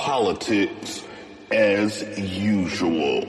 politics as usual.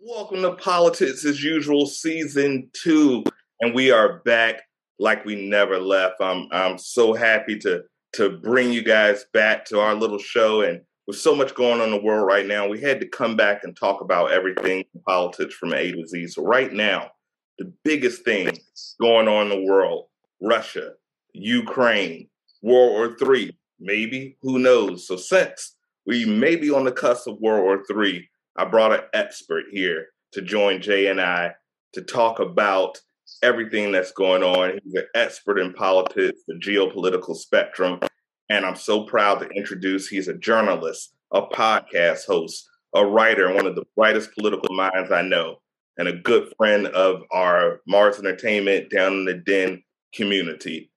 Welcome to Politics as Usual, Season 2. And we are back like we never left. I'm I'm so happy to to bring you guys back to our little show. And with so much going on in the world right now, we had to come back and talk about everything in politics from A to Z. So right now, the biggest thing going on in the world, Russia, Ukraine, World War Three, maybe, who knows? So since we may be on the cusp of World War Three, I brought an expert here to join Jay and I to talk about everything that's going on. He's an expert in politics, the geopolitical spectrum. And I'm so proud to introduce he's a journalist, a podcast host, a writer, and one of the brightest political minds I know, and a good friend of our Mars Entertainment down in the Den community.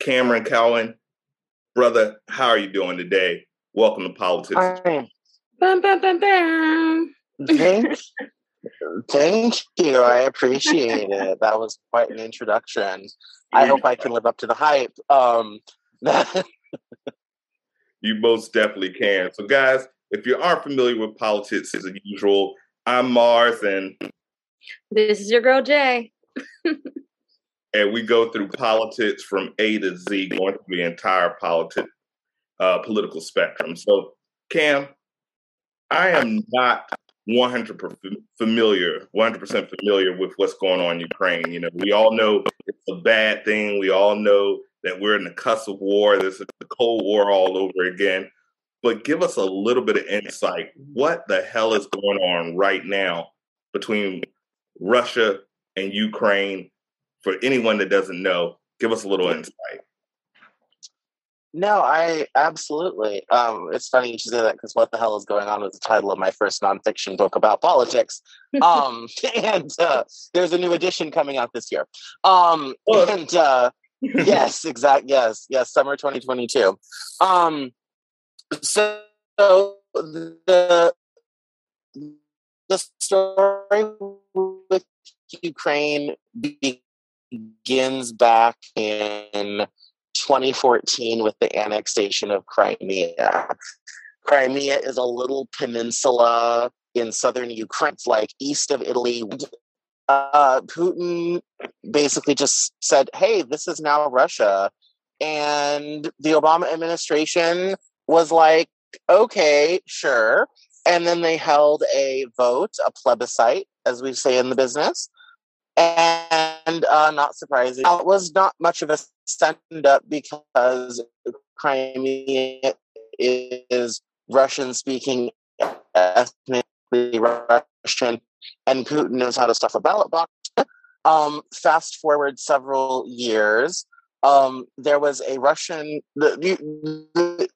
Cameron Cowan, brother, how are you doing today? Welcome to Politics. Bam, bam, bam, bam. Thank, thank you. I appreciate it. That was quite an introduction. I hope I can live up to the hype. Um, you most definitely can. So, guys, if you aren't familiar with politics as usual, I'm Mars, and This is your girl Jay. and we go through politics from A to Z, going through the entire politic, uh, political spectrum. So, Cam, I am not 100 familiar, 100% familiar with what's going on in Ukraine. You know, we all know it's a bad thing. We all know that we're in the cusp of war. This is the Cold War all over again. But give us a little bit of insight. What the hell is going on right now between Russia and Ukraine? For anyone that doesn't know, give us a little insight. No, I absolutely. Um, it's funny you should say that because what the hell is going on was the title of my first nonfiction book about politics. Um, and uh, there's a new edition coming out this year. Um, and uh, yes, exact. Yes, yes, summer 2022. Um, so the the story with Ukraine begins back in 2014 with the annexation of Crimea. Crimea is a little peninsula in southern Ukraine, like east of Italy. Uh, Putin basically just said, hey, this is now Russia. And the Obama administration was like, okay, sure. And then they held a vote, a plebiscite, as we say in the business. And uh, not surprising, it was not much of a stand up because Crimea is Russian speaking, ethnically Russian, and Putin knows how to stuff a ballot box. Um, fast forward several years, um, there was a Russian, the, the,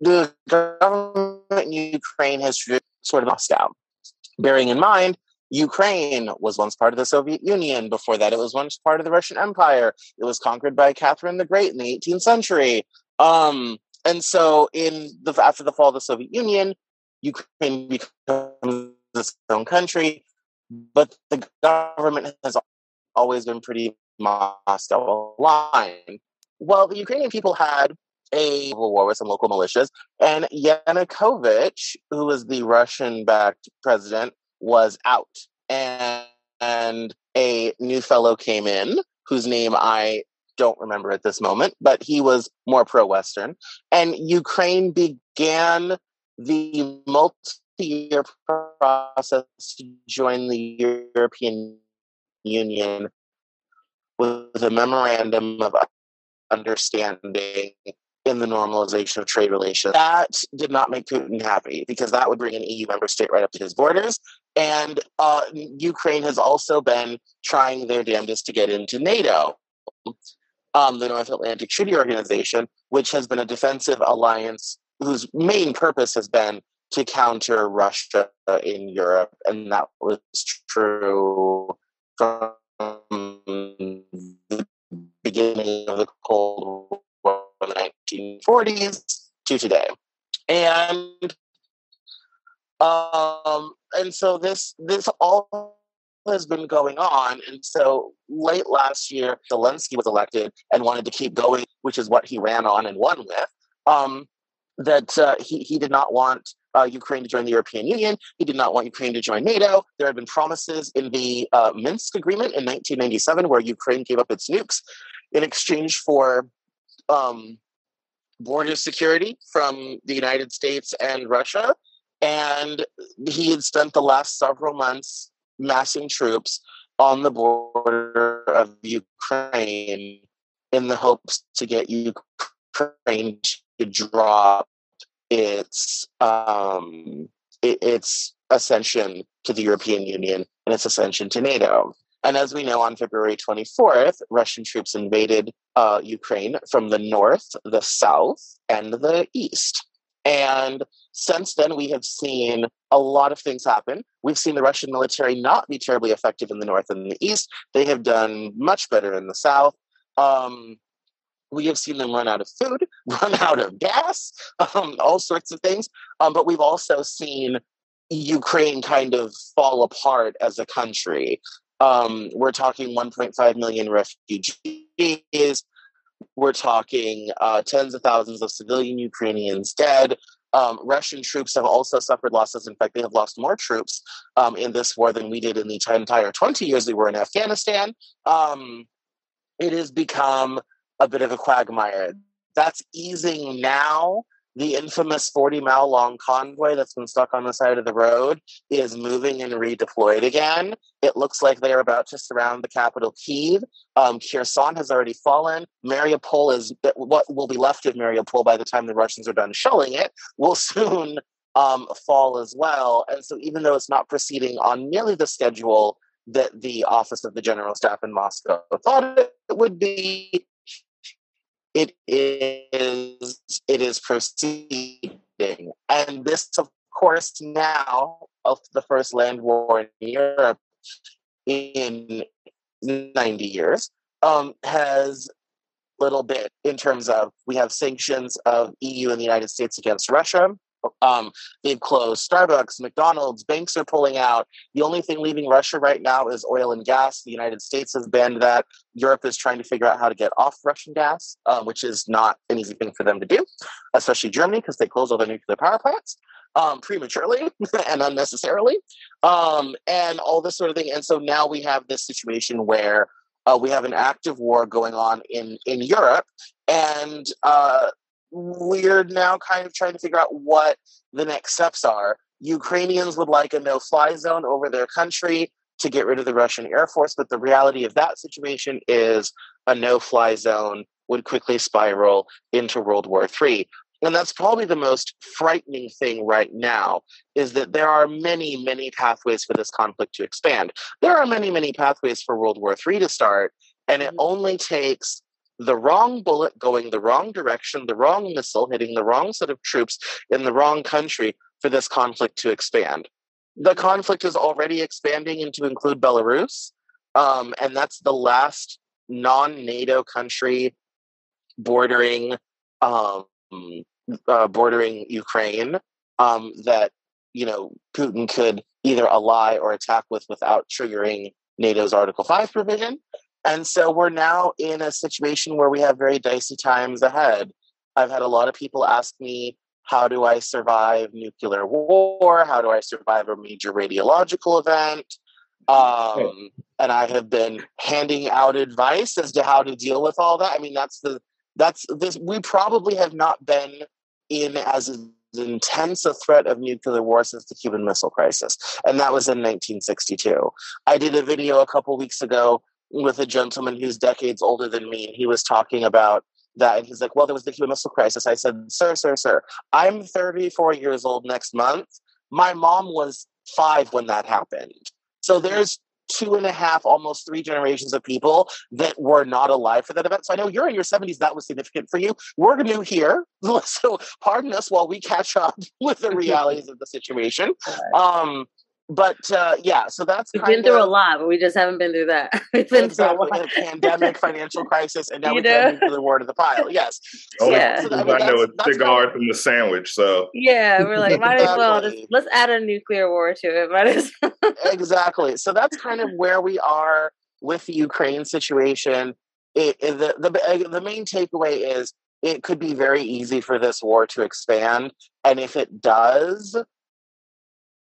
the government in Ukraine has sort of Moscow. Bearing in mind, Ukraine was once part of the Soviet Union. Before that, it was once part of the Russian Empire. It was conquered by Catherine the Great in the 18th century. Um, and so, in the after the fall of the Soviet Union, Ukraine becomes its own country, but the government has always been pretty Moscow aligned. Well, the Ukrainian people had a civil war with some local militias, and Yanukovych, who was the Russian-backed president, was out, and, and a new fellow came in whose name I don't remember at this moment, but he was more pro-Western, and Ukraine began the multi-year process to join the European Union with a memorandum of understanding in the normalization of trade relations. That did not make Putin happy because that would bring an EU member state right up to his borders. And uh, Ukraine has also been trying their damnedest to get into NATO, um, the North Atlantic Treaty Organization, which has been a defensive alliance whose main purpose has been to counter Russia in Europe. And that was true from the beginning of the Cold War in the 1940s to today. And um, and so this this all has been going on. And so late last year, Zelensky was elected and wanted to keep going, which is what he ran on and won with. Um, that uh, he, he did not want uh, Ukraine to join the European Union. He did not want Ukraine to join NATO. There had been promises in the uh, Minsk Agreement in 1997 where Ukraine gave up its nukes in exchange for um, border security from the United States and Russia. And he had spent the last several months massing troops on the border of Ukraine in the hopes to get Ukraine to drop its um, its ascension to the European Union and its ascension to NATO. And as we know, on February 24th, Russian troops invaded uh, Ukraine from the north, the south, and the east. And since then, we have seen a lot of things happen. We've seen the Russian military not be terribly effective in the north and the east. They have done much better in the south. Um, we have seen them run out of food, run out of gas, um, all sorts of things. Um, but we've also seen Ukraine kind of fall apart as a country. Um, we're talking 1.5 million refugees. We're talking uh, tens of thousands of civilian Ukrainians dead. Um, Russian troops have also suffered losses. In fact, they have lost more troops um, in this war than we did in the entire 20 years we were in Afghanistan. Um, it has become a bit of a quagmire. That's easing now the infamous 40 mile long convoy that's been stuck on the side of the road is moving and redeployed again. It looks like they are about to surround the capital, Kiev. Um, Kherson has already fallen. Mariupol is what will be left of Mariupol by the time the Russians are done shelling it, will soon um, fall as well. And so, even though it's not proceeding on nearly the schedule that the office of the general staff in Moscow thought it would be, it is it is proceeding. And this of course now of the first land war in europe in 90 years um, has little bit in terms of we have sanctions of eu and the united states against russia um, they've closed Starbucks, McDonald's, banks are pulling out. The only thing leaving Russia right now is oil and gas. The United States has banned that. Europe is trying to figure out how to get off Russian gas, uh, which is not an easy thing for them to do, especially Germany because they closed all their nuclear power plants um, prematurely and unnecessarily, um, and all this sort of thing. And so now we have this situation where uh, we have an active war going on in in Europe, and uh, we're now kind of trying to figure out what the next steps are. Ukrainians would like a no fly zone over their country to get rid of the Russian Air Force, but the reality of that situation is a no fly zone would quickly spiral into World War III. And that's probably the most frightening thing right now is that there are many, many pathways for this conflict to expand. There are many, many pathways for World War III to start, and it mm-hmm. only takes the wrong bullet going the wrong direction, the wrong missile hitting the wrong set of troops in the wrong country for this conflict to expand. The conflict is already expanding into include Belarus, um, and that's the last non-NATO country bordering um, uh, bordering Ukraine um, that you know Putin could either ally or attack with without triggering NATO's Article Five provision. And so we're now in a situation where we have very dicey times ahead. I've had a lot of people ask me, how do I survive nuclear war? How do I survive a major radiological event? Um, and I have been handing out advice as to how to deal with all that. I mean, that's the that's this. We probably have not been in as intense a threat of nuclear war since the Cuban Missile Crisis, and that was in 1962. I did a video a couple weeks ago with a gentleman who's decades older than me, and he was talking about that. And he's like, Well, there was the Cuban Missile Crisis. I said, Sir, sir, sir, I'm 34 years old next month. My mom was five when that happened. So there's two and a half, almost three generations of people that were not alive for that event. So I know you're in your 70s, that was significant for you. We're new here. So pardon us while we catch up with the realities of the situation. Um, but uh, yeah, so that's we've been kind through a lot, but we just haven't been through that. We've been exactly through a a lot. pandemic, financial crisis, and now You we can know? add the war of the pile. Yes, So- Only Yeah. so people I mean, I know that's- is that's cigar from the sandwich. So Yeah, we're like, might as well just let's add a nuclear war to it. Might as exactly. So that's kind of where we are with the Ukraine situation. It, it- the, the the main takeaway is it could be very easy for this war to expand, and if it does,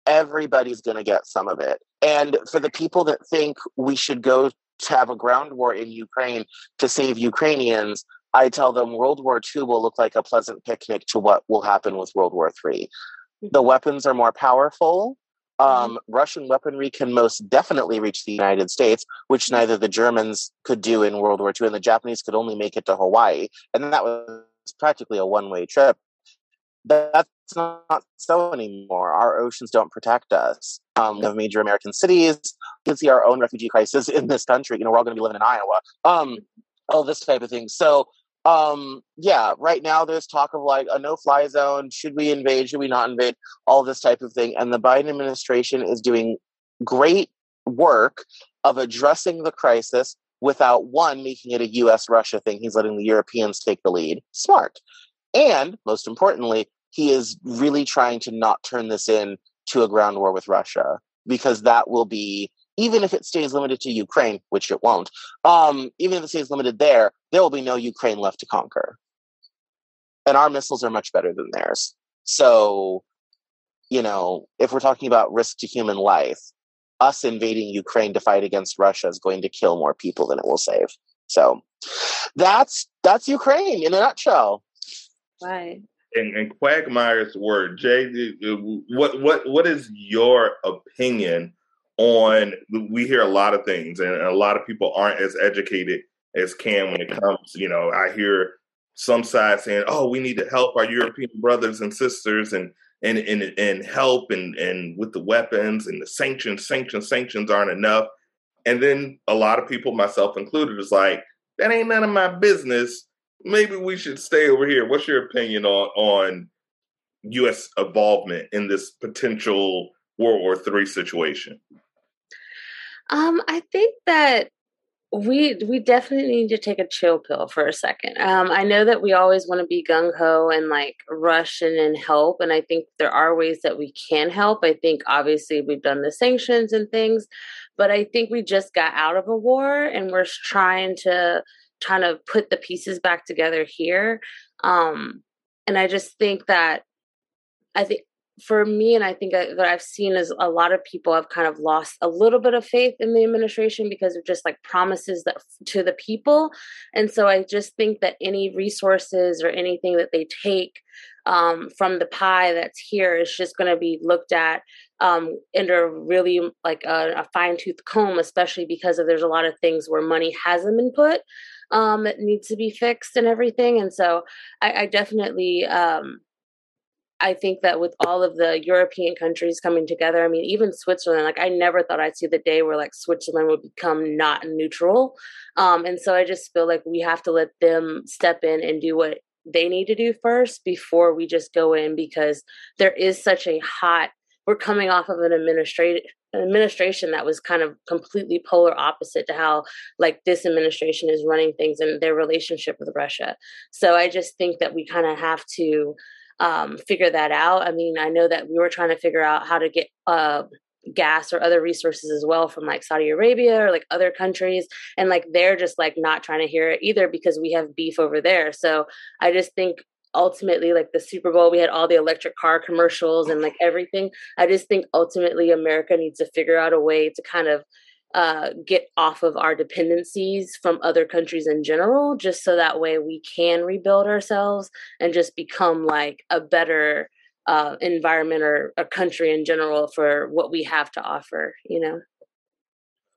everybody's going to get some of it. And for the people that think we should go to have a ground war in Ukraine to save Ukrainians, I tell them World War II will look like a pleasant picnic to what will happen with World War III. Mm-hmm. The weapons are more powerful. Um, mm-hmm. Russian weaponry can most definitely reach the United States, which mm-hmm. neither the Germans could do in World War II, and the Japanese could only make it to Hawaii, and that was practically a one-way trip. That's not so anymore. Our oceans don't protect us. Um, major American cities. You can see our own refugee crisis in this country. You know, we're all going to be living in Iowa. Um, all this type of thing. So, um, yeah, right now there's talk of like a no-fly zone. Should we invade? Should we not invade? All this type of thing. And the Biden administration is doing great work of addressing the crisis without one making it a U.S. Russia thing. He's letting the Europeans take the lead. Smart. And most importantly, he is really trying to not turn this in to a ground war with Russia because that will be even if it stays limited to Ukraine, which it won't. Um, even if it stays limited there, there will be no Ukraine left to conquer, and our missiles are much better than theirs. So, you know, if we're talking about risk to human life, us invading Ukraine to fight against Russia is going to kill more people than it will save. So, that's that's Ukraine in a nutshell. right. In, in Quagmire's word, Jay, what what what is your opinion on? We hear a lot of things, and a lot of people aren't as educated as can when it comes. You know, I hear some sides saying, "Oh, we need to help our European brothers and sisters," and and and and help and and with the weapons and the sanctions, sanctions, sanctions aren't enough. And then a lot of people, myself included, is like, "That ain't none of my business." Maybe we should stay over here. What's your opinion on on U.S. involvement in this potential World War III situation? Um, I think that we we definitely need to take a chill pill for a second. Um, I know that we always want to be gung ho and like rush in and help, and I think there are ways that we can help. I think obviously we've done the sanctions and things, but I think we just got out of a war and we're trying to trying to put the pieces back together here. Um, and I just think that I think for me, and I think that I've seen is a lot of people have kind of lost a little bit of faith in the administration because of just like promises that to the people. And so I just think that any resources or anything that they take um, from the pie that's here is just going to be looked at um, under really like a, a fine tooth comb, especially because of there's a lot of things where money hasn't been put um, that needs to be fixed and everything. And so I, I definitely, um, I think that with all of the European countries coming together, I mean, even Switzerland, like I never thought I'd see the day where like Switzerland would become not neutral. Um, and so I just feel like we have to let them step in and do what they need to do first before we just go in because there is such a hot, we're coming off of an administrative administration that was kind of completely polar opposite to how like this administration is running things and their relationship with Russia. So I just think that we kind of have to um, figure that out. I mean, I know that we were trying to figure out how to get uh, gas or other resources as well from like Saudi Arabia or like other countries, and like they're just like not trying to hear it either because we have beef over there. So I just think ultimately like the super bowl we had all the electric car commercials and like everything i just think ultimately america needs to figure out a way to kind of uh, get off of our dependencies from other countries in general just so that way we can rebuild ourselves and just become like a better uh, environment or a country in general for what we have to offer you know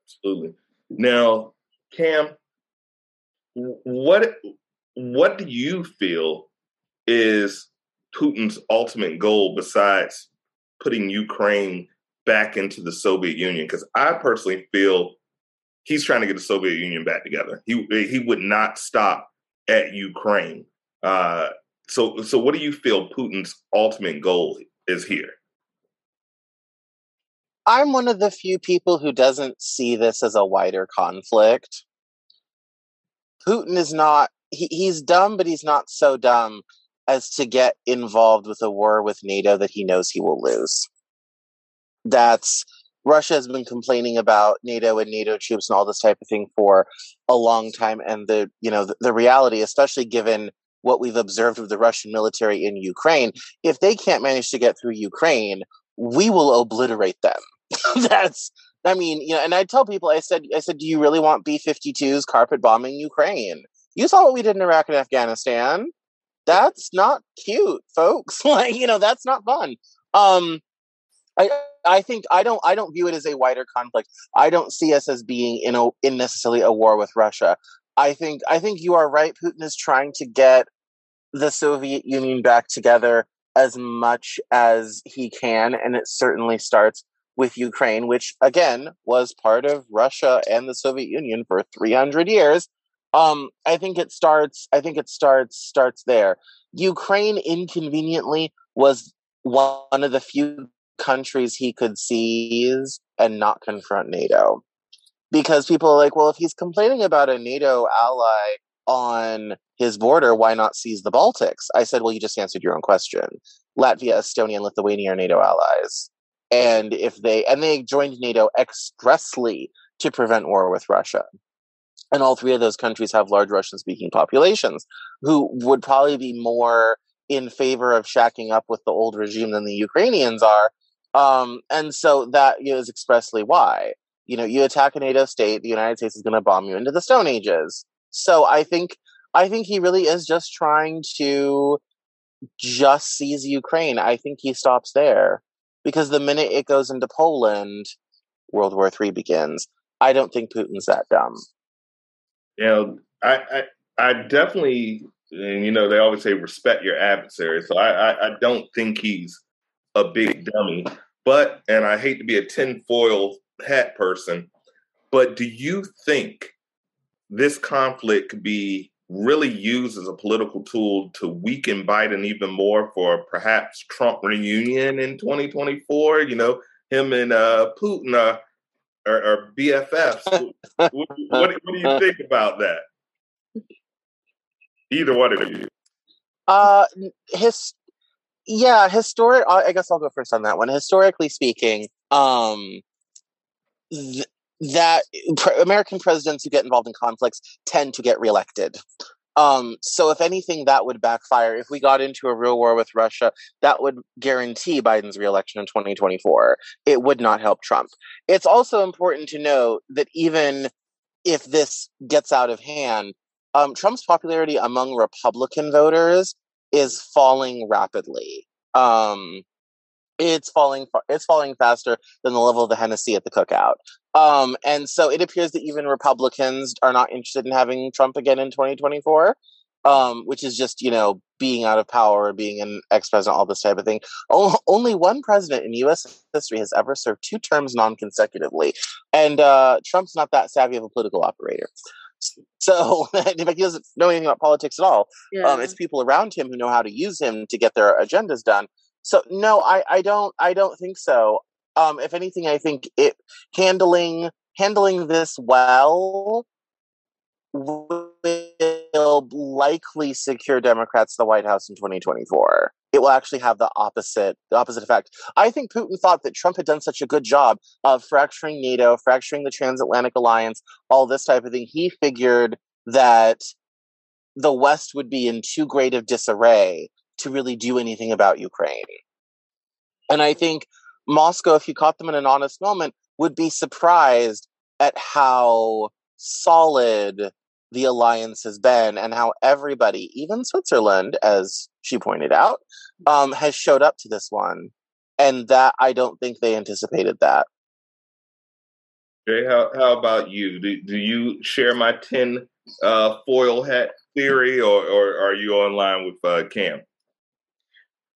Absolutely. Now, Cam, what what do you feel is Putin's ultimate goal besides putting Ukraine back into the Soviet Union? Because I personally feel he's trying to get the Soviet Union back together. He he would not stop at Ukraine. Uh, so so what do you feel Putin's ultimate goal is here? I'm one of the few people who doesn't see this as a wider conflict. Putin is not he, he's dumb, but he's not so dumb as to get involved with a war with NATO that he knows he will lose. That's Russia has been complaining about NATO and NATO troops and all this type of thing for a long time, and the you know the, the reality, especially given what we've observed with the Russian military in Ukraine, if they can't manage to get through Ukraine, we will obliterate them. That's I mean, you know, and I tell people, I said, I said, do you really want B-52s carpet bombing Ukraine? You saw what we did in Iraq and Afghanistan. That's not cute, folks. like, you know, that's not fun. Um, I I think I don't I don't view it as a wider conflict. I don't see us as being in a in necessarily a war with Russia. I think I think you are right. Putin is trying to get the Soviet Union back together as much as he can, and it certainly starts with Ukraine, which again was part of Russia and the Soviet Union for 300 years. Um, I think it starts. I think it starts starts there. Ukraine inconveniently was one of the few countries he could seize and not confront NATO, because people are like, well, if he's complaining about a NATO ally on his border, why not seize the Baltics? I said, well, you just answered your own question. Latvia, Estonia, and Lithuania are NATO allies and if they and they joined NATO expressly to prevent war with Russia. And all three of those countries have large Russian speaking populations who would probably be more in favor of shacking up with the old regime than the Ukrainians are. Um, and so that is expressly why. You know, you attack a NATO state, the United States is going to bomb you into the Stone Ages. So I think I think he really is just trying to just seize Ukraine. I think he stops there because the minute it goes into Poland, World War III begins. I don't think Putin's that dumb. You know, I, I, I definitely, and you know, they always say respect your adversary. So I, I, I don't think he's a big dummy. But, and I hate to be a tinfoil hat person, but do you think this conflict could be really used as a political tool to weaken Biden even more for perhaps Trump reunion in 2024. You know, him and uh, Putin are, are, are BFFs. what, what, what, do you think about that? Either one of you. Uh, his, yeah, historic. I guess I'll go first on that one. Historically speaking, um, th- that pre- American presidents who get involved in conflicts tend to get reelected. Um, so if anything, that would backfire. If we got into a real war with Russia, that would guarantee Biden's reelection in 2024. It would not help Trump. It's also important to note that even if this gets out of hand, um, Trump's popularity among Republican voters is falling rapidly. Um, it's falling it's falling faster than the level of the Hennessy at the cookout. Um, and so it appears that even Republicans are not interested in having Trump again in 2024, um, which is just, you know, being out of power, being an ex president, all this type of thing. O- only one president in U.S. history has ever served two terms non consecutively. And uh, Trump's not that savvy of a political operator. So, in fact, he doesn't know anything about politics at all. Yeah. Um, it's people around him who know how to use him to get their agendas done. So no, I, I don't I don't think so. Um, if anything, I think it handling handling this well will likely secure Democrats the White House in 2024. It will actually have the opposite the opposite effect. I think Putin thought that Trump had done such a good job of fracturing NATO, fracturing the transatlantic alliance, all this type of thing. He figured that the West would be in too great of disarray to really do anything about Ukraine. And I think Moscow, if you caught them in an honest moment, would be surprised at how solid the alliance has been and how everybody, even Switzerland, as she pointed out, um, has showed up to this one. And that I don't think they anticipated that. Jay, how, how about you? Do, do you share my 10 uh, foil hat theory or, or are you online with uh, Cam?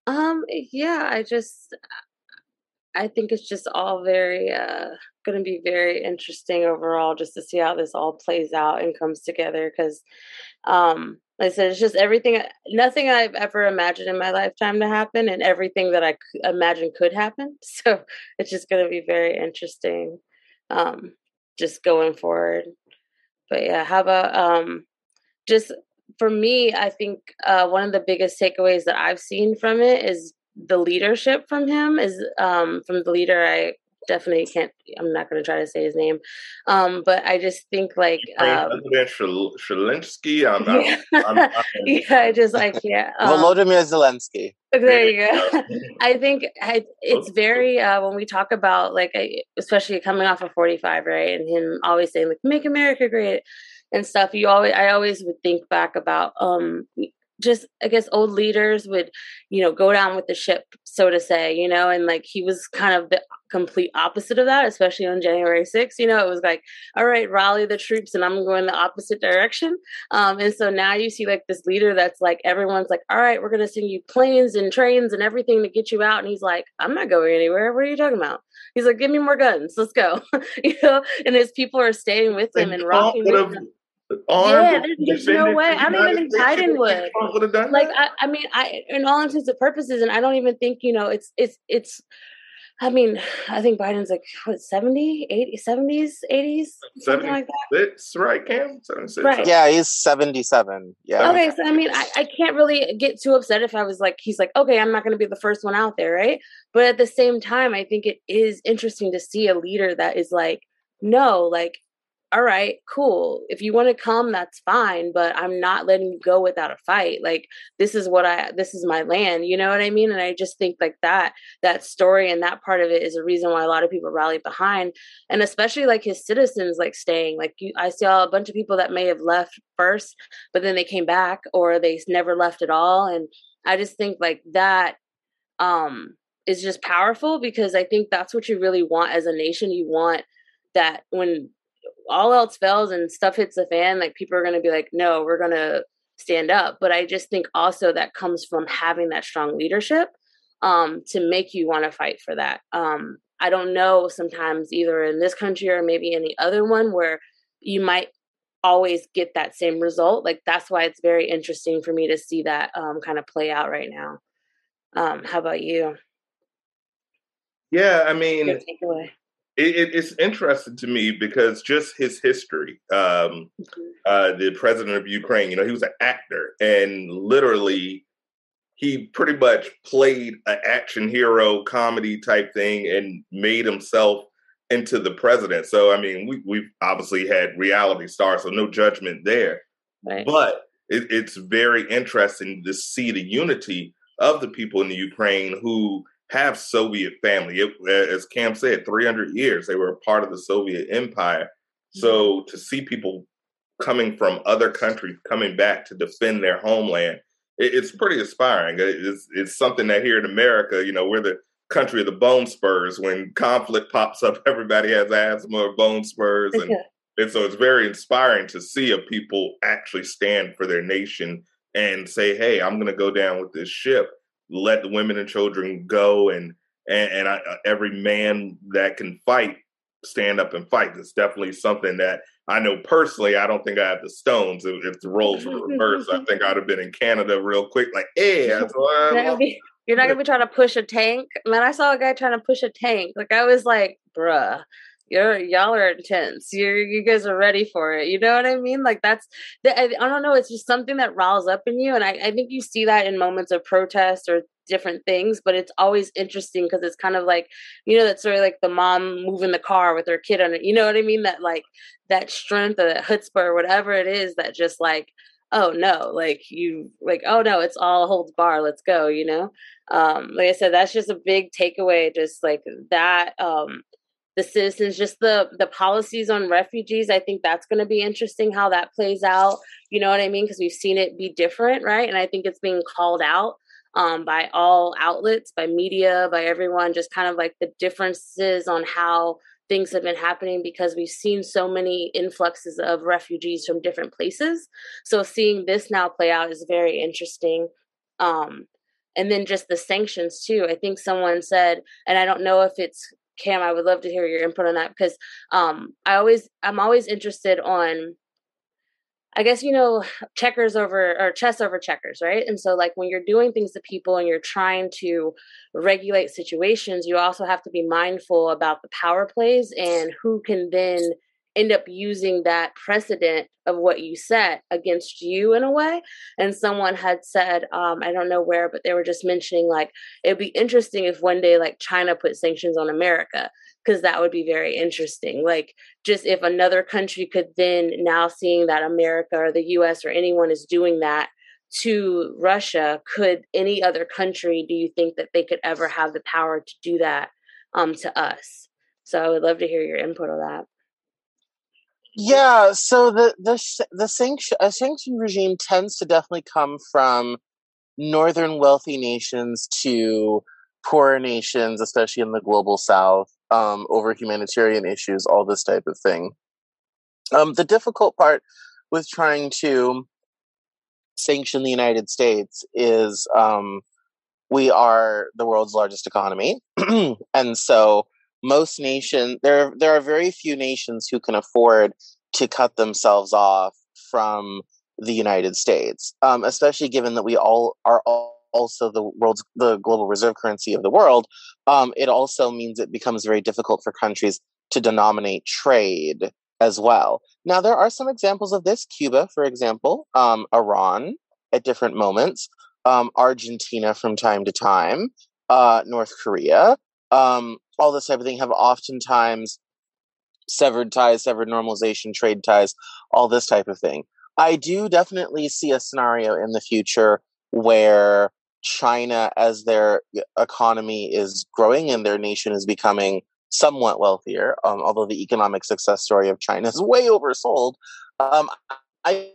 Um, yeah, I just I think it's just all very uh going to be very interesting overall just to see how this all plays out and comes together cuz um like I said it's just everything nothing I've ever imagined in my lifetime to happen and everything that I c- imagine could happen. So it's just going to be very interesting um just going forward. But yeah, how about um just for me, I think uh, one of the biggest takeaways that I've seen from it is the leadership from him is um, from the leader I definitely can't i'm not going to try to say his name um, but i just think like um, president Shalinsky. I'm, yeah. I'm, I'm, yeah i just i can't um, volodymyr zelensky. There you go. i think I, it's very uh, when we talk about like especially coming off of 45 right and him always saying like make america great and stuff you always i always would think back about um just I guess old leaders would, you know, go down with the ship, so to say, you know, and like he was kind of the complete opposite of that, especially on January 6th. You know, it was like, all right, rally the troops and I'm going the opposite direction. Um, and so now you see like this leader that's like everyone's like, all right, we're gonna send you planes and trains and everything to get you out. And he's like, I'm not going anywhere. What are you talking about? He's like, give me more guns, let's go. you know, and his people are staying with him and rocking with him yeah, there's, there's no way. I don't even think Biden would. Like, I, I mean, I, in all intents and purposes, and I don't even think you know, it's, it's, it's. I mean, I think Biden's like what 70, 80, 70s, 80s, something like that. It's right, Cam. 76. Right. Yeah, he's 77. Yeah. Okay, so I mean, I, I can't really get too upset if I was like, he's like, okay, I'm not going to be the first one out there, right? But at the same time, I think it is interesting to see a leader that is like, no, like all right, cool. If you want to come, that's fine, but I'm not letting you go without a fight. Like this is what I this is my land, you know what I mean? And I just think like that that story and that part of it is a reason why a lot of people rally behind and especially like his citizens like staying. Like you I saw a bunch of people that may have left first, but then they came back or they never left at all and I just think like that um is just powerful because I think that's what you really want as a nation. You want that when all else fails and stuff hits the fan, like people are going to be like, no, we're going to stand up. But I just think also that comes from having that strong leadership um, to make you want to fight for that. Um, I don't know sometimes either in this country or maybe any other one where you might always get that same result. Like that's why it's very interesting for me to see that um, kind of play out right now. Um, how about you? Yeah, I mean, it, it, it's interesting to me because just his history. Um, mm-hmm. uh, the president of Ukraine, you know, he was an actor, and literally, he pretty much played an action hero comedy type thing and made himself into the president. So, I mean, we, we've obviously had reality stars, so no judgment there. Right. But it, it's very interesting to see the unity of the people in the Ukraine who have Soviet family. It, as Cam said, 300 years they were a part of the Soviet Empire. So mm-hmm. to see people coming from other countries coming back to defend their homeland, it, it's pretty inspiring. It's, it's something that here in America, you know, we're the country of the bone spurs. When conflict pops up, everybody has asthma or bone spurs, and, and so it's very inspiring to see a people actually stand for their nation and say, "Hey, I'm going to go down with this ship." Let the women and children go and and, and I, uh, every man that can fight stand up and fight. It's definitely something that I know personally. I don't think I have the stones. If, if the roles were reversed, I think I'd have been in Canada real quick. Like, hey, you're not gonna be trying to push a tank. Man, I saw a guy trying to push a tank. Like I was like, bruh you're y'all are intense. You you guys are ready for it. You know what I mean? Like that's I, I don't know. It's just something that riles up in you, and I, I think you see that in moments of protest or different things. But it's always interesting because it's kind of like you know that sort of like the mom moving the car with her kid on it. You know what I mean? That like that strength or that chutzpah or whatever it is that just like oh no like you like oh no it's all holds bar let's go you know um like i said that's just a big takeaway just like that um the citizens just the the policies on refugees i think that's going to be interesting how that plays out. You know what i mean? Because we've seen it be different right? And i think it's being called out um, by all outlets by media by everyone just kind of like the differences on how things have been happening because we've seen so many influxes of refugees from different places. So seeing this now play out is very interesting. Um, and then just the sanctions too. I think someone said, and I don't know if it's Cam. I would love to hear your input on that because um, I always I'm always interested on I guess you know checkers over or chess over checkers, right? And so like when you're doing things to people and you're trying to regulate situations, you also have to be mindful about the power plays and who can then end up using that precedent of what you set against you in a way. And someone had said, um, I don't know where, but they were just mentioning like it'd be interesting if one day like China put sanctions on America because that would be very interesting. Like, just if another country could then now seeing that America or the US or anyone is doing that to Russia, could any other country, do you think that they could ever have the power to do that um, to us? So I would love to hear your input on that. Yeah, so the the the sanction a sanction regime tends to definitely come from northern wealthy nations to poorer nations, especially in the global south, um, over humanitarian issues, all this type of thing. Um, the difficult part with trying to sanction the United States is um, we are the world's largest economy, and so most nation there there are very few nations who can afford to cut themselves off from the United States, um, especially given that we all are all also the world's the global reserve currency of the world, um, it also means it becomes very difficult for countries to denominate trade as well. Now, there are some examples of this. Cuba, for example, um, Iran at different moments, um, Argentina from time to time, uh, North Korea, um, all this type of thing have oftentimes severed ties, severed normalization, trade ties, all this type of thing. I do definitely see a scenario in the future where China, as their economy is growing and their nation is becoming somewhat wealthier, um, although the economic success story of China is way oversold, um, I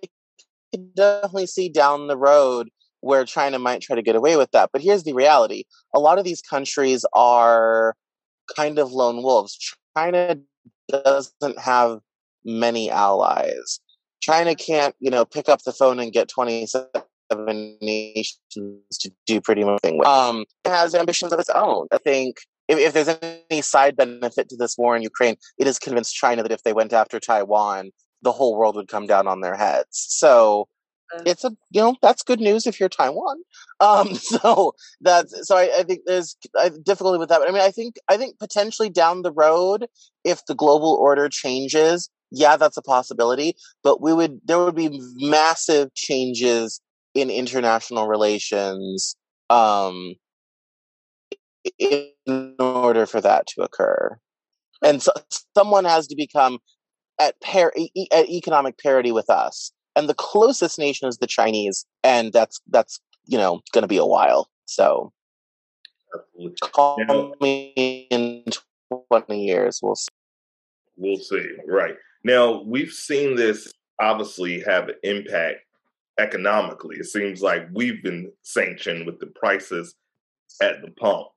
definitely see down the road where China might try to get away with that. But here's the reality a lot of these countries are kind of lone wolves. China doesn't have many allies. China can't, you know, pick up the phone and get 27 nations to do pretty much thing with. Um, it has ambitions of its own. I think if, if there's any side benefit to this war in Ukraine, it has convinced China that if they went after Taiwan, the whole world would come down on their heads. So uh. it's a you know that's good news if you're Taiwan. Um, so that's so I, I think there's difficulty with that. But I mean, I think I think potentially down the road, if the global order changes, yeah, that's a possibility. But we would there would be massive changes in international relations um, in order for that to occur. And so someone has to become at, par- at economic parity with us. And the closest nation is the Chinese, and that's that's you know going to be a while. So call now, me in twenty years. We'll see. We'll see. Right now, we've seen this obviously have an impact economically. It seems like we've been sanctioned with the prices at the pump.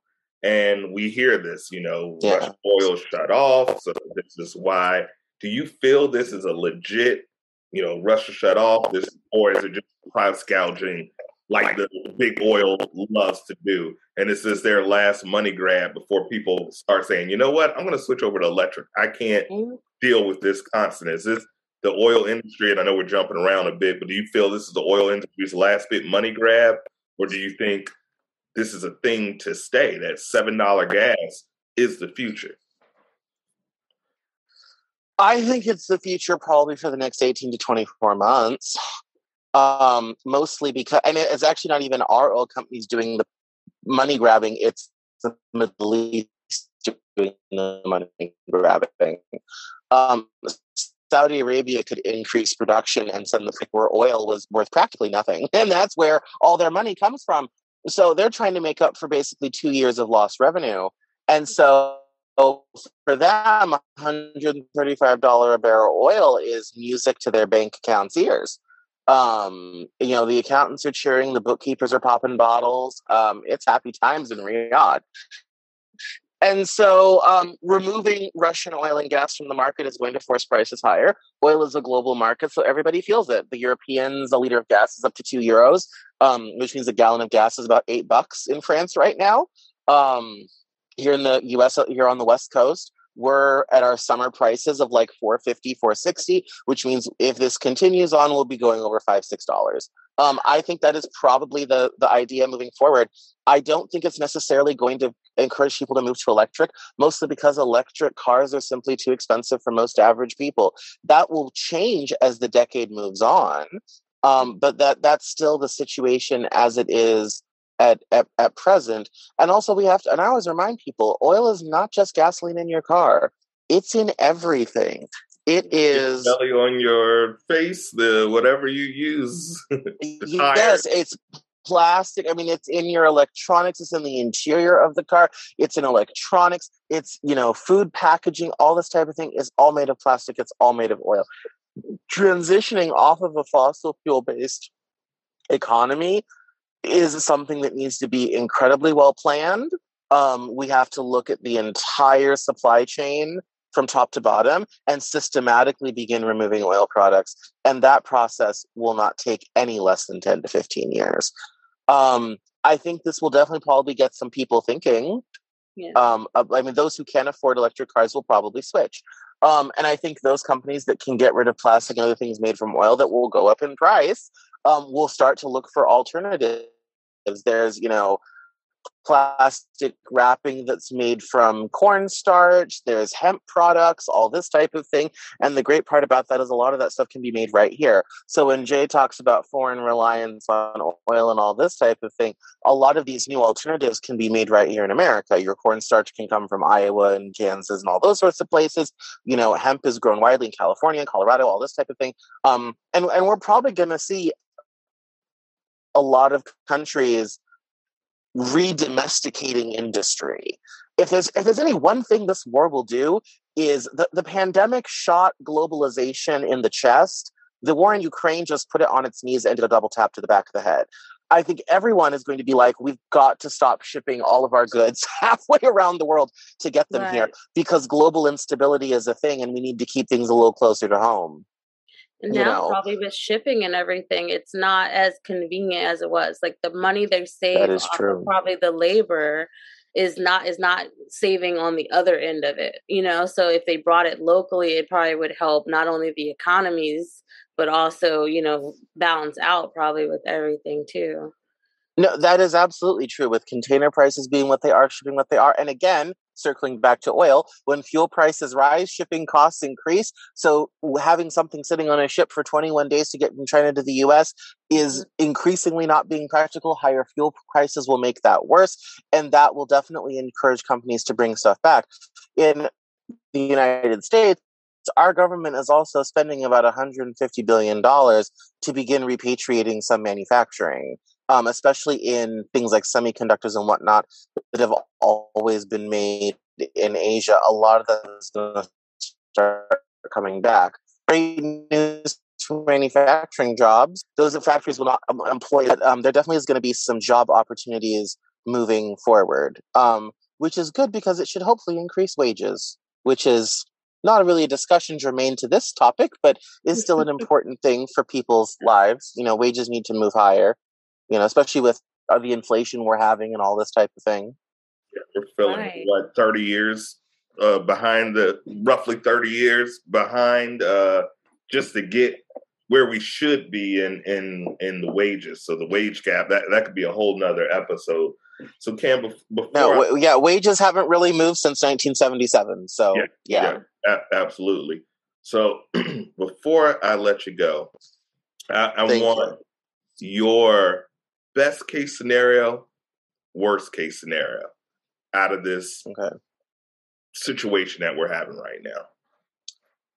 And we hear this, you know, yeah. Russian oil shut off. So this is why. Do you feel this is a legit, you know, Russia shut off this, or is it just price gouging like the big oil loves to do? And this is their last money grab before people start saying, you know what, I'm going to switch over to electric. I can't mm-hmm. deal with this constant. Is this the oil industry, and I know we're jumping around a bit, but do you feel this is the oil industry's last bit money grab, or do you think this is a thing to stay? That seven dollar gas is the future. I think it's the future probably for the next 18 to 24 months. Um, mostly because, and it's actually not even our oil companies doing the money grabbing, it's the Middle East doing the money grabbing. Um, Saudi Arabia could increase production and suddenly where oil was worth practically nothing. And that's where all their money comes from. So they're trying to make up for basically two years of lost revenue. And so for them, $135 a barrel oil is music to their bank accounts' ears. Um, you know, the accountants are cheering, the bookkeepers are popping bottles. Um, it's happy times in Riyadh. And so, um, removing Russian oil and gas from the market is going to force prices higher. Oil is a global market, so everybody feels it. The Europeans, a liter of gas is up to two euros, um, which means a gallon of gas is about eight bucks in France right now. Um, here in the US, here on the West Coast, we're at our summer prices of like 450 460 which means if this continues on we'll be going over five six dollars. Um, i think that is probably the the idea moving forward. I don't think it's necessarily going to encourage people to move to electric mostly because electric cars are simply too expensive for most average people. That will change as the decade moves on um, but that that's still the situation as it is at, at, at present. And also we have to, and I always remind people, oil is not just gasoline in your car. It's in everything. It is belly on your face, the whatever you use. yes, it's plastic. I mean, it's in your electronics. It's in the interior of the car. It's in electronics. It's you know, food packaging. All this type of thing is all made of plastic. It's all made of oil. Transitioning off of a fossil fuel based economy is something that needs to be incredibly well planned. Um, we have to look at the entire supply chain from top to bottom and systematically begin removing oil products. And that process will not take any less than 10 to 15 years. Um, I think this will definitely probably get some people thinking. Yeah. Um, I mean, those who can't afford electric cars will probably switch. Um, and I think those companies that can get rid of plastic and other things made from oil that will go up in price um, will start to look for alternatives there's, you know, plastic wrapping that's made from cornstarch, there's hemp products, all this type of thing. And the great part about that is a lot of that stuff can be made right here. So when Jay talks about foreign reliance on oil and all this type of thing, a lot of these new alternatives can be made right here in America. Your cornstarch can come from Iowa and Kansas and all those sorts of places. You know, hemp is grown widely in California, Colorado, all this type of thing. Um, and, and we're probably going to see a lot of countries redomesticating industry. If there's if there's any one thing this war will do is the, the pandemic shot globalization in the chest. The war in Ukraine just put it on its knees and did a double tap to the back of the head. I think everyone is going to be like, we've got to stop shipping all of our goods halfway around the world to get them right. here because global instability is a thing and we need to keep things a little closer to home. And now, know. probably with shipping and everything, it's not as convenient as it was. Like the money they save, is true. probably the labor is not is not saving on the other end of it. You know, so if they brought it locally, it probably would help not only the economies but also you know balance out probably with everything too. No, that is absolutely true. With container prices being what they are, shipping what they are, and again, circling back to oil, when fuel prices rise, shipping costs increase. So having something sitting on a ship for 21 days to get from China to the US is mm-hmm. increasingly not being practical. Higher fuel prices will make that worse. And that will definitely encourage companies to bring stuff back. In the United States, our government is also spending about $150 billion to begin repatriating some manufacturing um, especially in things like semiconductors and whatnot that have always been made in Asia. A lot of that is going to start coming back. Great news for manufacturing jobs. Those factories will not um, employ. Um, there definitely is going to be some job opportunities moving forward, um, which is good because it should hopefully increase wages, which is not really a discussion germane to this topic, but is still an important thing for people's lives. You know, wages need to move higher you know, especially with uh, the inflation we're having and all this type of thing. Yeah, we're feeling right. what thirty years uh, behind the roughly thirty years behind uh, just to get where we should be in in in the wages. So the wage gap that that could be a whole nother episode. So Cam, before no, I, yeah, wages haven't really moved since 1977. So yeah, yeah. yeah a- absolutely. So before I let you go, I, I want you. your best case scenario, worst case scenario out of this okay. situation that we're having right now?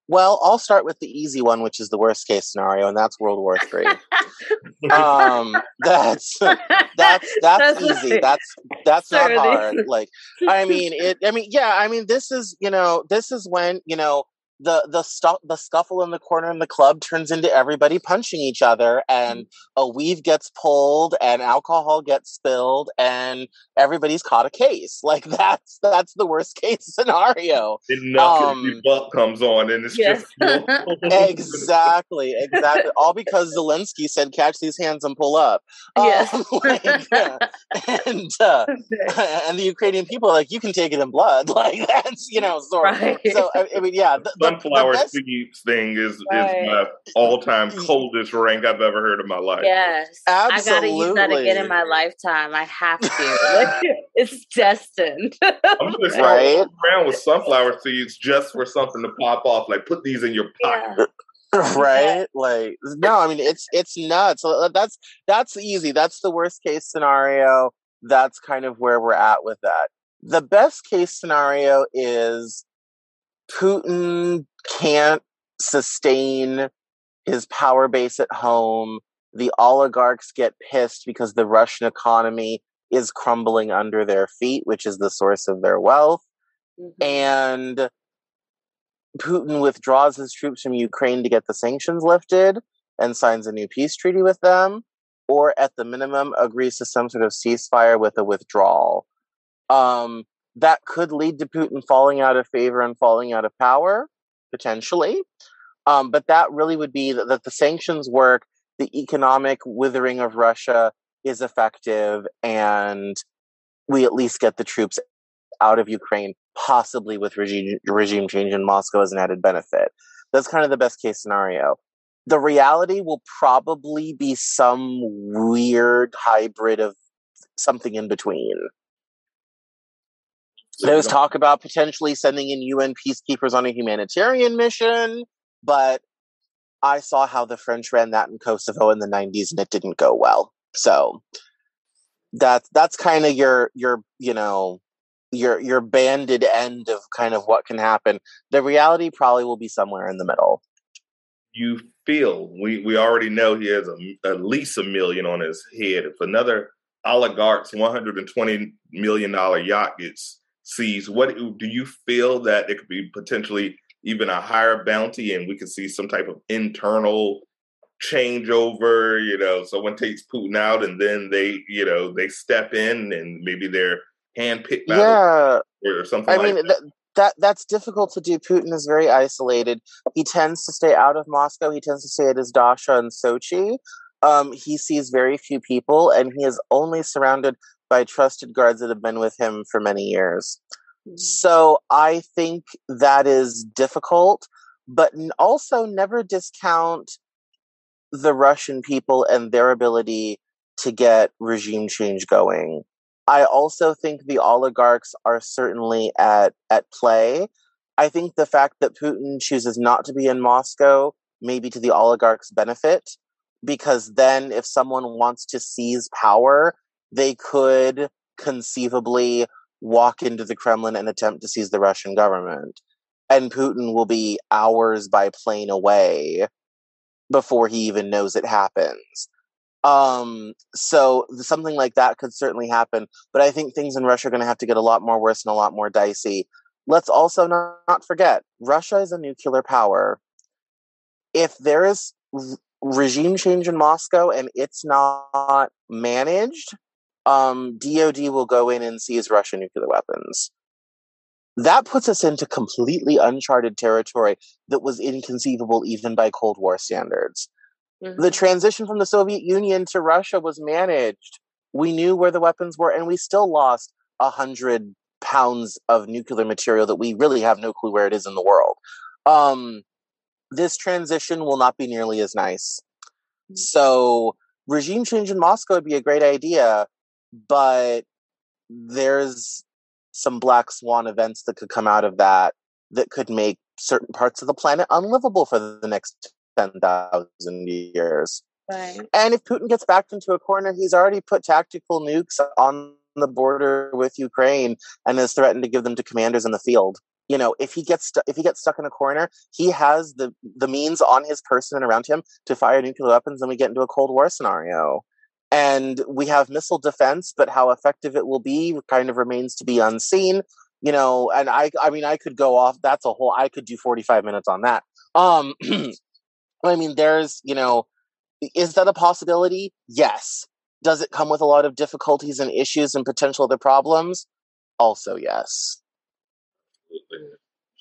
Well, I'll start with the easy one, which is the worst case scenario, and that's World War Three. um, that's that's that's, that's easy. Right. That's that's not hard. Like, I mean, it. I mean, yeah. I mean, this is you know, this is when you know the the stu- the scuffle in the corner in the club turns into everybody punching each other and a weave gets pulled and alcohol gets spilled and everybody's caught a case. Like that's that's the worst case scenario. Then nothing um, butt comes on and it's yes. just exactly exactly. All because zelensky said catch these hands and pull up. Yes. Um, like, and uh, and the ukrainian people are like you can take it in blood. Like that's you know sort right. so I, I mean yeah the, sunflower the seeds thing is right. is my all time coldest rank I've ever heard in my life. Yes, Absolutely. I gotta use that again in my lifetime. I have to. it's destined. I'm just like, right? around with sunflower seeds just for something to pop off. Like put these in your pocket. Yeah. right like no i mean it's it's nuts uh, that's that's easy that's the worst case scenario that's kind of where we're at with that the best case scenario is Putin can't sustain his power base at home. The oligarchs get pissed because the Russian economy is crumbling under their feet, which is the source of their wealth. Mm-hmm. And Putin withdraws his troops from Ukraine to get the sanctions lifted and signs a new peace treaty with them, or at the minimum agrees to some sort of ceasefire with a withdrawal. Um, that could lead to Putin falling out of favor and falling out of power, potentially. Um, but that really would be that, that the sanctions work, the economic withering of Russia is effective, and we at least get the troops out of Ukraine, possibly with regime, regime change in Moscow as an added benefit. That's kind of the best case scenario. The reality will probably be some weird hybrid of something in between. There's talk about potentially sending in UN peacekeepers on a humanitarian mission, but I saw how the French ran that in Kosovo in the 90s and it didn't go well. So that's that's kind of your your you know your your banded end of kind of what can happen. The reality probably will be somewhere in the middle. You feel we we already know he has a, at least a million on his head. If another oligarch's 120 million dollar yacht gets sees what do you feel that it could be potentially even a higher bounty? And we could see some type of internal changeover you know someone takes putin out and then they you know they step in and maybe they're handpicked yeah. or something i like mean that. that that's difficult to do. Putin is very isolated. He tends to stay out of moscow. He tends to stay at his dacha in sochi. Um, he sees very few people and he is only surrounded by trusted guards that have been with him for many years. Mm-hmm. So I think that is difficult, but also never discount the Russian people and their ability to get regime change going. I also think the oligarchs are certainly at, at play. I think the fact that Putin chooses not to be in Moscow may be to the oligarchs' benefit, because then if someone wants to seize power, they could conceivably walk into the Kremlin and attempt to seize the Russian government. And Putin will be hours by plane away before he even knows it happens. Um, so something like that could certainly happen. But I think things in Russia are going to have to get a lot more worse and a lot more dicey. Let's also not, not forget Russia is a nuclear power. If there is r- regime change in Moscow and it's not managed, um, DoD will go in and seize Russian nuclear weapons. That puts us into completely uncharted territory that was inconceivable even by Cold War standards. Mm-hmm. The transition from the Soviet Union to Russia was managed. We knew where the weapons were, and we still lost a hundred pounds of nuclear material that we really have no clue where it is in the world. Um, this transition will not be nearly as nice. Mm. So, regime change in Moscow would be a great idea, but there's some black swan events that could come out of that that could make certain parts of the planet unlivable for the next 10,000 years. Right. And if Putin gets backed into a corner, he's already put tactical nukes on the border with Ukraine and has threatened to give them to commanders in the field. You know, if he gets stu- if he gets stuck in a corner, he has the the means on his person and around him to fire nuclear weapons, and we get into a Cold War scenario and we have missile defense, but how effective it will be kind of remains to be unseen. you know, and I, I mean, I could go off. That's a whole. I could do forty five minutes on that. Um, I mean, there's, you know, is that a possibility? Yes. Does it come with a lot of difficulties and issues and potential other problems? Also, yes.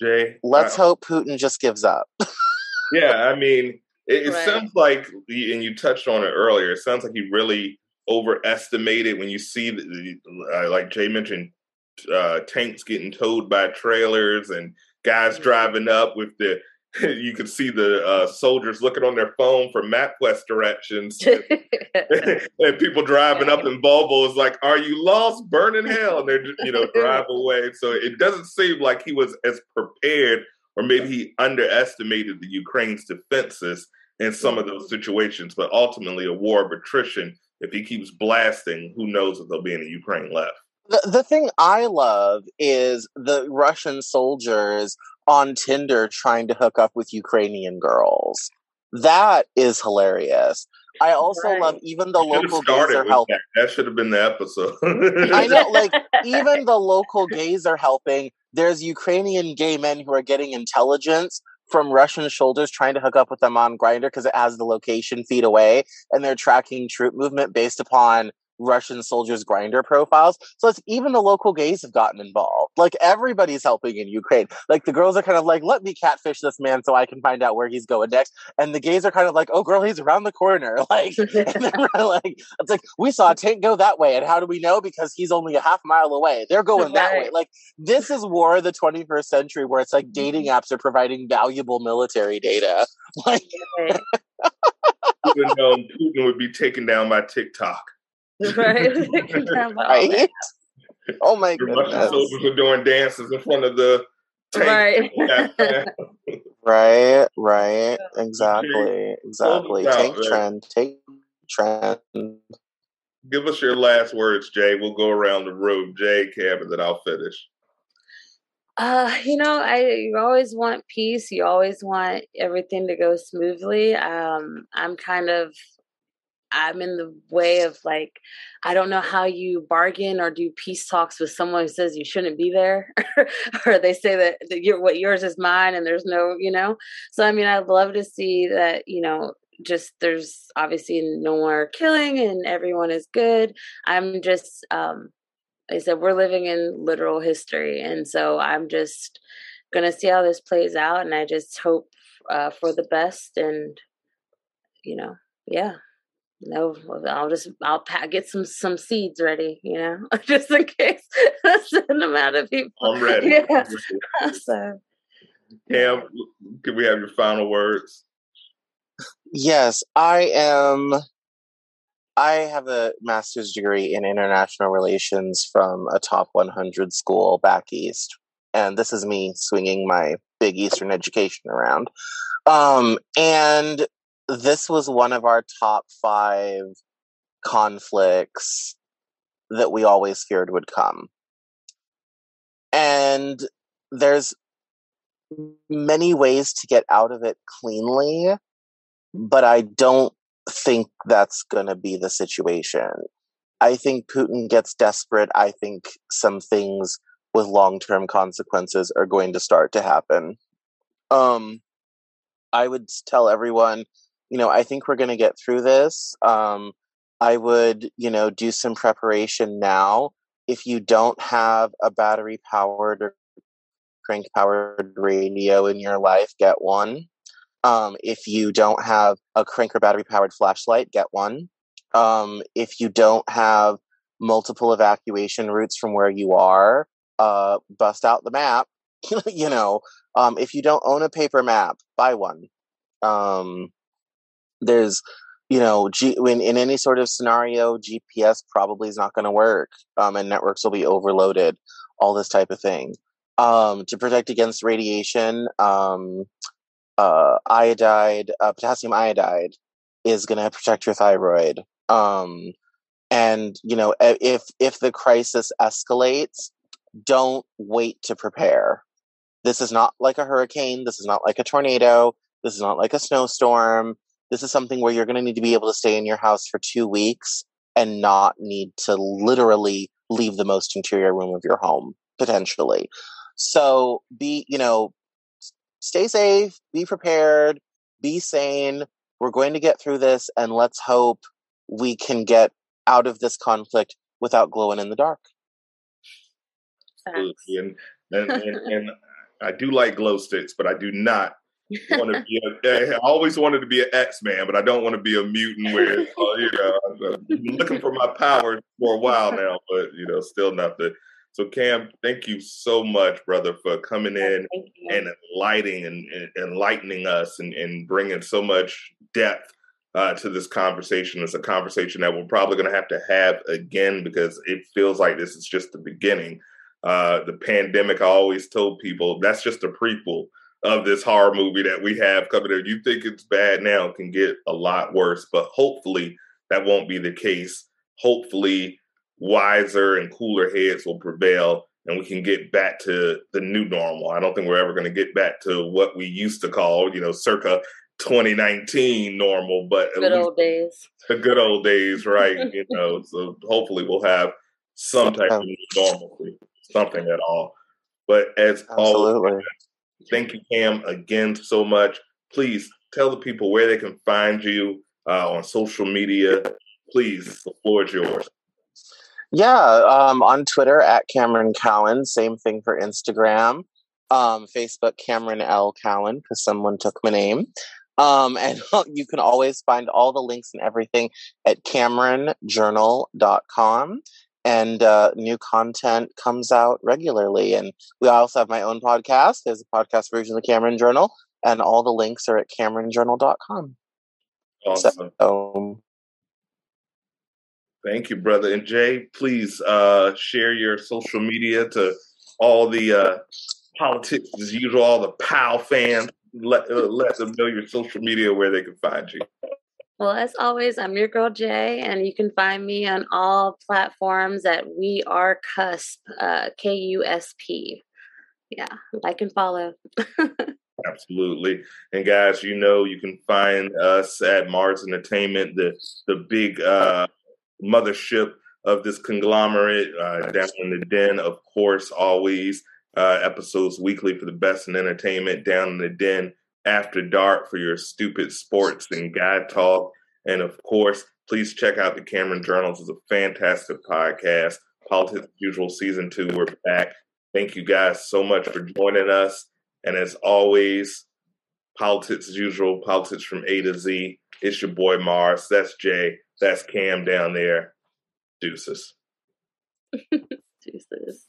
Jay, let's uh, hope Putin just gives up. yeah, I mean, it, it right. sounds like, and you touched on it earlier. It sounds like he really overestimated when you see, the, uh, like Jay mentioned, uh, tanks getting towed by trailers and guys mm-hmm. driving up with the you could see the uh, soldiers looking on their phone for MapQuest directions, and people driving up in Volvo is like, "Are you lost? Burning hell!" And they're you know drive away. So it doesn't seem like he was as prepared, or maybe he underestimated the Ukraine's defenses in some of those situations. But ultimately, a war of attrition. If he keeps blasting, who knows if there'll be any Ukraine left. The, the thing I love is the Russian soldiers on Tinder trying to hook up with Ukrainian girls. That is hilarious. I also right. love even the local gays are helping. That. that should have been the episode. I know, like even the local gays are helping. There's Ukrainian gay men who are getting intelligence from Russian shoulders trying to hook up with them on Grindr because it has the location feed away, and they're tracking troop movement based upon Russian soldiers' Grindr profiles. So it's even the local gays have gotten involved. Like everybody's helping in Ukraine. Like the girls are kind of like, let me catfish this man so I can find out where he's going next. And the gays are kind of like, oh girl, he's around the corner. Like, and then we're like, it's like, we saw a tank go that way. And how do we know? Because he's only a half mile away. They're going that way. Like this is war of the 21st century where it's like dating mm-hmm. apps are providing valuable military data. Like, even though Putin would be taken down by TikTok. right? right? Oh my god! Russian soldiers were doing dances in front of the tank. Right. right, right. Exactly. Exactly. Take trend. Take trend. Give us your last words, Jay. We'll go around the room. Jay, Kevin, then I'll finish. Uh, you know, I you always want peace. You always want everything to go smoothly. Um, I'm kind of I'm in the way of like, I don't know how you bargain or do peace talks with someone who says you shouldn't be there, or they say that, that you're, what yours is mine and there's no, you know. So I mean, I'd love to see that, you know, just there's obviously no more killing and everyone is good. I'm just, um, like I said, we're living in literal history, and so I'm just gonna see how this plays out, and I just hope uh, for the best, and you know, yeah no, I'll just I'll get some some seeds ready, you know, just in case. Send them out of people. I'm ready. Yeah. so, Cam, can we have your final words? Yes, I am. I have a master's degree in international relations from a top 100 school back east, and this is me swinging my big Eastern education around. Um, and this was one of our top five conflicts that we always feared would come. And there's many ways to get out of it cleanly, but I don't think that's going to be the situation. I think Putin gets desperate. I think some things with long term consequences are going to start to happen. Um, I would tell everyone you know, I think we're going to get through this. Um, I would, you know, do some preparation now. If you don't have a battery powered or crank powered radio in your life, get one. Um, if you don't have a crank or battery powered flashlight, get one. Um, if you don't have multiple evacuation routes from where you are, uh, bust out the map. you know, um, if you don't own a paper map, buy one. Um, there's you know G- in, in any sort of scenario gps probably is not going to work um, and networks will be overloaded all this type of thing. Um, to protect against radiation um, uh, iodide uh, potassium iodide is going to protect your thyroid. Um, and you know if if the crisis escalates don't wait to prepare. This is not like a hurricane this is not like a tornado this is not like a snowstorm this is something where you're going to need to be able to stay in your house for two weeks and not need to literally leave the most interior room of your home. potentially. So be, you know, stay safe, be prepared, be sane. We're going to get through this and let's hope we can get out of this conflict without glowing in the dark. And, and, and, and I do like glow sticks, but I do not want to be a, I always wanted to be an X Man, but I don't want to be a mutant where, uh, you know, I've been looking for my power for a while now, but, you know, still nothing. So, Cam, thank you so much, brother, for coming in and enlightening and, and, enlightening us and, and bringing so much depth uh, to this conversation. It's a conversation that we're probably going to have to have again because it feels like this is just the beginning. Uh, the pandemic, I always told people that's just a prequel of this horror movie that we have coming in. You think it's bad now, it can get a lot worse, but hopefully that won't be the case. Hopefully, wiser and cooler heads will prevail and we can get back to the new normal. I don't think we're ever going to get back to what we used to call, you know, circa 2019 normal, but good old days. The good old days, right? you know, so hopefully we'll have some type of normalcy, something at all. But as Absolutely. always, thank you, Cam, again so much. Please tell the people where they can find you uh, on social media. Please, the floor is yours. Yeah, um, on Twitter at Cameron Cowan. Same thing for Instagram. Um, Facebook Cameron L Cowan because someone took my name. Um, and you can always find all the links and everything at CameronJournal.com. And uh, new content comes out regularly. And we also have my own podcast. There's a podcast version of the Cameron Journal, and all the links are at CameronJournal.com. Awesome. So, Thank you, brother. And Jay, please uh, share your social media to all the uh, politics as usual, all the POW fans. Let, uh, let them know your social media where they can find you. Well, as always, I'm your girl Jay, and you can find me on all platforms at We Are Kusp, uh, K U S P. Yeah, like and follow. Absolutely. And guys, you know you can find us at Mars Entertainment, the the big uh mothership of this conglomerate uh, down in the den. Of course, always uh, episodes weekly for the best in entertainment. Down in the den after dark for your stupid sports and guy talk. And of course, please check out the Cameron Journals. It's a fantastic podcast. Politics usual, season two. We're back. Thank you guys so much for joining us. And as always, politics as usual, politics from A to Z. It's your boy Mars. That's Jay. That's Cam down there. Deuces. Deuces.